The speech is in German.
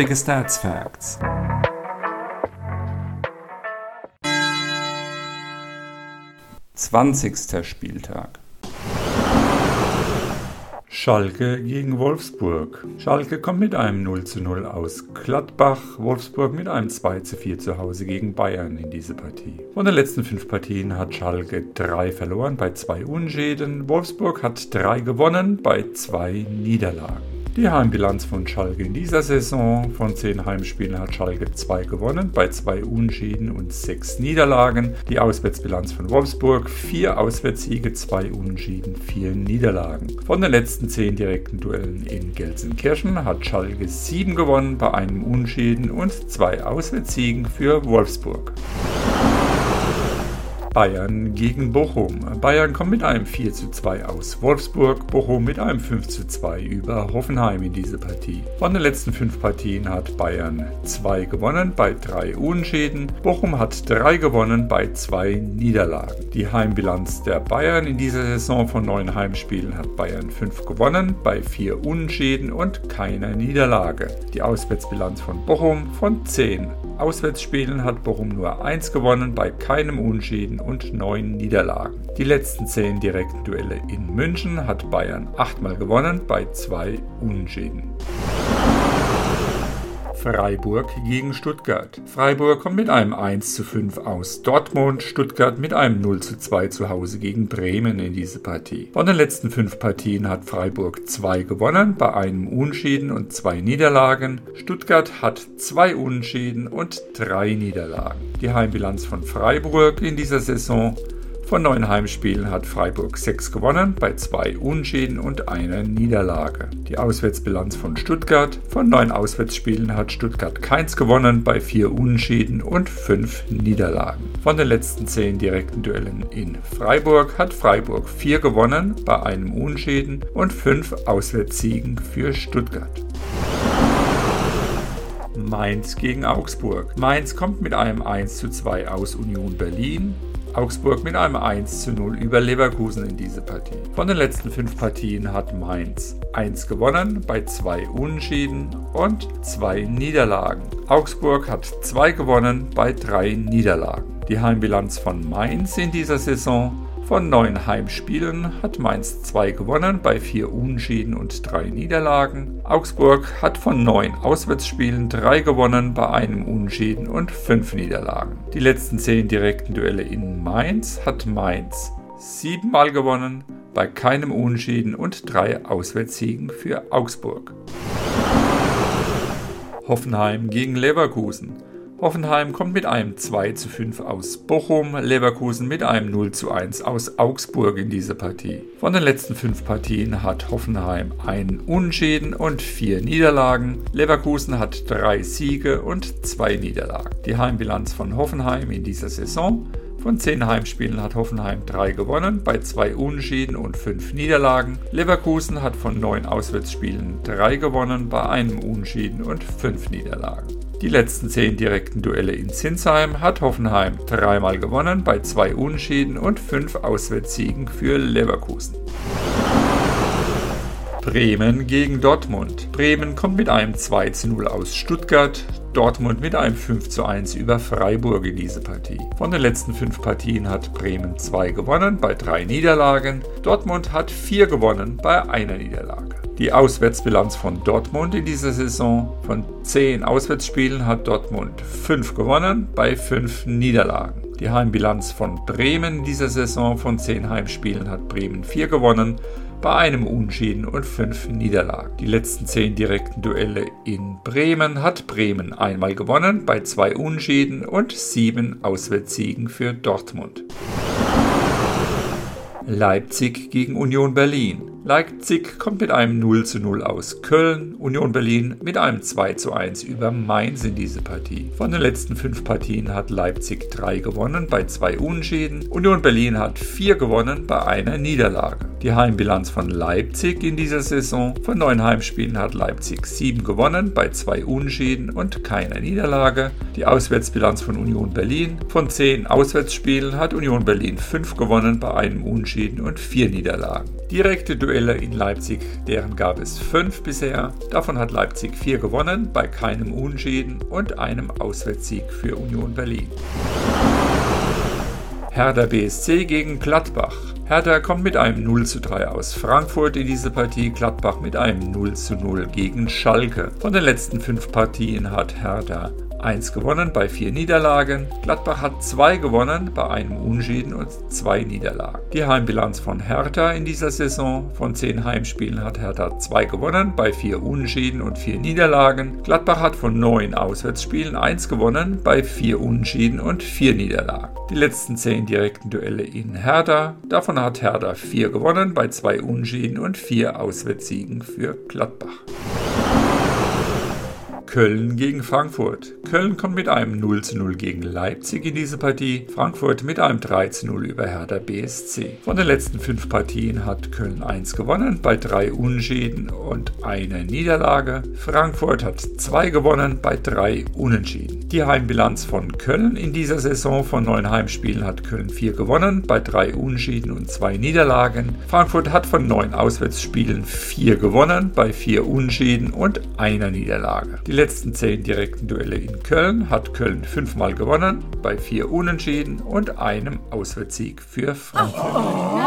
Nerdige Stats Facts. Zwanzigster Spieltag. Schalke gegen Wolfsburg. Schalke kommt mit einem 0 zu 0 aus Gladbach, Wolfsburg mit einem 2 zu 4 zu Hause gegen Bayern in diese Partie. Von den letzten fünf Partien hat Schalke drei verloren bei zwei Unschäden, Wolfsburg hat drei gewonnen bei zwei Niederlagen. Die Heimbilanz von Schalke in dieser Saison von 10 Heimspielen hat Schalke 2 gewonnen, bei 2 Unschieden und 6 Niederlagen. Die Auswärtsbilanz von Wolfsburg 4 Auswärtssiege, 2 Unschieden, 4 Niederlagen. Von den letzten 10 direkten Duellen in Gelsenkirchen hat Schalke 7 gewonnen, bei einem Unschieden und 2 Auswärtssiegen für Wolfsburg. Bayern gegen Bochum. Bayern kommt mit einem 4 zu 2 aus Wolfsburg, Bochum mit einem 5 zu 2 über Hoffenheim in diese Partie. Von den letzten fünf Partien hat Bayern 2 gewonnen bei 3 Unschäden, Bochum hat 3 gewonnen bei 2 Niederlagen. Die Heimbilanz der Bayern in dieser Saison von 9 Heimspielen hat Bayern 5 gewonnen bei 4 Unschäden und keiner Niederlage. Die Auswärtsbilanz von Bochum von 10 Auswärtsspielen hat Bochum nur 1 gewonnen bei keinem Unschäden und neun Niederlagen. Die letzten zehn direkten Duelle in München hat Bayern achtmal gewonnen bei zwei Unschäden. Freiburg gegen Stuttgart. Freiburg kommt mit einem 1 zu 5 aus Dortmund, Stuttgart mit einem 0 zu 2 zu Hause gegen Bremen in diese Partie. Von den letzten fünf Partien hat Freiburg zwei gewonnen, bei einem Unschäden und zwei Niederlagen. Stuttgart hat zwei Unschäden und drei Niederlagen. Die Heimbilanz von Freiburg in dieser Saison von neun Heimspielen hat Freiburg sechs gewonnen, bei zwei Unschäden und einer Niederlage. Die Auswärtsbilanz von Stuttgart. Von neun Auswärtsspielen hat Stuttgart keins gewonnen, bei vier Unschäden und fünf Niederlagen. Von den letzten zehn direkten Duellen in Freiburg hat Freiburg vier gewonnen, bei einem Unschäden und fünf Auswärtssiegen für Stuttgart. Mainz gegen Augsburg. Mainz kommt mit einem 1 zu 2 aus Union Berlin. Augsburg mit einem 1 zu 0 über Leverkusen in diese Partie. Von den letzten fünf Partien hat Mainz 1 gewonnen, bei 2 Unentschieden und 2 Niederlagen. Augsburg hat 2 gewonnen, bei 3 Niederlagen. Die Heimbilanz von Mainz in dieser Saison von neun Heimspielen hat Mainz zwei gewonnen bei vier Unentschieden und drei Niederlagen. Augsburg hat von neun Auswärtsspielen drei gewonnen bei einem Unentschieden und fünf Niederlagen. Die letzten zehn direkten Duelle in Mainz hat Mainz siebenmal gewonnen bei keinem Unentschieden und drei Auswärtssiegen für Augsburg. Hoffenheim gegen Leverkusen. Hoffenheim kommt mit einem 2 zu 5 aus Bochum, Leverkusen mit einem 0 zu 1 aus Augsburg in diese Partie. Von den letzten fünf Partien hat Hoffenheim einen Unschäden und vier Niederlagen. Leverkusen hat drei Siege und zwei Niederlagen. Die Heimbilanz von Hoffenheim in dieser Saison von zehn Heimspielen hat Hoffenheim drei gewonnen, bei zwei Unentschieden und fünf Niederlagen. Leverkusen hat von neun Auswärtsspielen drei gewonnen, bei einem Unentschieden und fünf Niederlagen. Die letzten zehn direkten Duelle in Zinsheim hat Hoffenheim dreimal gewonnen, bei zwei Unentschieden und fünf Auswärtssiegen für Leverkusen. Bremen gegen Dortmund. Bremen kommt mit einem 2 zu 0 aus Stuttgart. Dortmund mit einem 5 zu 1 über Freiburg in diese Partie. Von den letzten fünf Partien hat Bremen 2 gewonnen bei drei Niederlagen. Dortmund hat 4 gewonnen bei einer Niederlage. Die Auswärtsbilanz von Dortmund in dieser Saison von 10 Auswärtsspielen hat Dortmund 5 gewonnen bei 5 Niederlagen. Die Heimbilanz von Bremen in dieser Saison von 10 Heimspielen hat Bremen 4 gewonnen bei einem Unschieden und 5 Niederlagen. Die letzten 10 direkten Duelle in Bremen hat Bremen einmal gewonnen bei 2 Unschieden und 7 Auswärtssiegen für Dortmund. Leipzig gegen Union Berlin. Leipzig kommt mit einem 0 zu 0 aus Köln, Union Berlin mit einem 2 zu 1 über Mainz in diese Partie. Von den letzten fünf Partien hat Leipzig drei gewonnen bei zwei Unschäden, Union Berlin hat vier gewonnen bei einer Niederlage. Die Heimbilanz von Leipzig in dieser Saison. Von neun Heimspielen hat Leipzig sieben gewonnen bei zwei Unschäden und keiner Niederlage. Die Auswärtsbilanz von Union Berlin. Von zehn Auswärtsspielen hat Union Berlin fünf gewonnen bei einem Unschieden und vier Niederlagen. Direkte Duelle in Leipzig, deren gab es fünf bisher. Davon hat Leipzig vier gewonnen, bei keinem Unschieden und einem Auswärtssieg für Union Berlin. Hertha BSC gegen Gladbach. Hertha kommt mit einem 0 zu 3 aus Frankfurt in diese Partie, Gladbach mit einem 0 zu 0 gegen Schalke. Von den letzten fünf Partien hat Hertha 1 gewonnen bei 4 Niederlagen. Gladbach hat 2 gewonnen bei einem Unschieden und 2 Niederlagen. Die Heimbilanz von Hertha in dieser Saison von 10 Heimspielen hat Hertha 2 gewonnen bei 4 Unschieden und 4 Niederlagen. Gladbach hat von 9 Auswärtsspielen 1 gewonnen bei 4 Unschieden und 4 Niederlagen. Die letzten 10 direkten Duelle in Hertha, davon hat Hertha 4 gewonnen bei 2 Unschieden und 4 Auswärtssiegen für Gladbach. Köln gegen Frankfurt. Köln kommt mit einem 0 zu 0 gegen Leipzig in diese Partie, Frankfurt mit einem 3 zu 0 über Hertha BSC. Von den letzten fünf Partien hat Köln 1 gewonnen, bei drei Unschäden und einer Niederlage. Frankfurt hat 2 gewonnen, bei drei Unentschieden. Die Heimbilanz von Köln in dieser Saison von neun Heimspielen hat Köln 4 gewonnen, bei drei Unschäden und zwei Niederlagen. Frankfurt hat von neun Auswärtsspielen 4 gewonnen, bei vier Unschäden und einer Niederlage. Die letzten zehn direkten Duelle in Köln hat Köln fünfmal gewonnen, bei vier Unentschieden und einem Auswärtssieg für Frankfurt. Oh.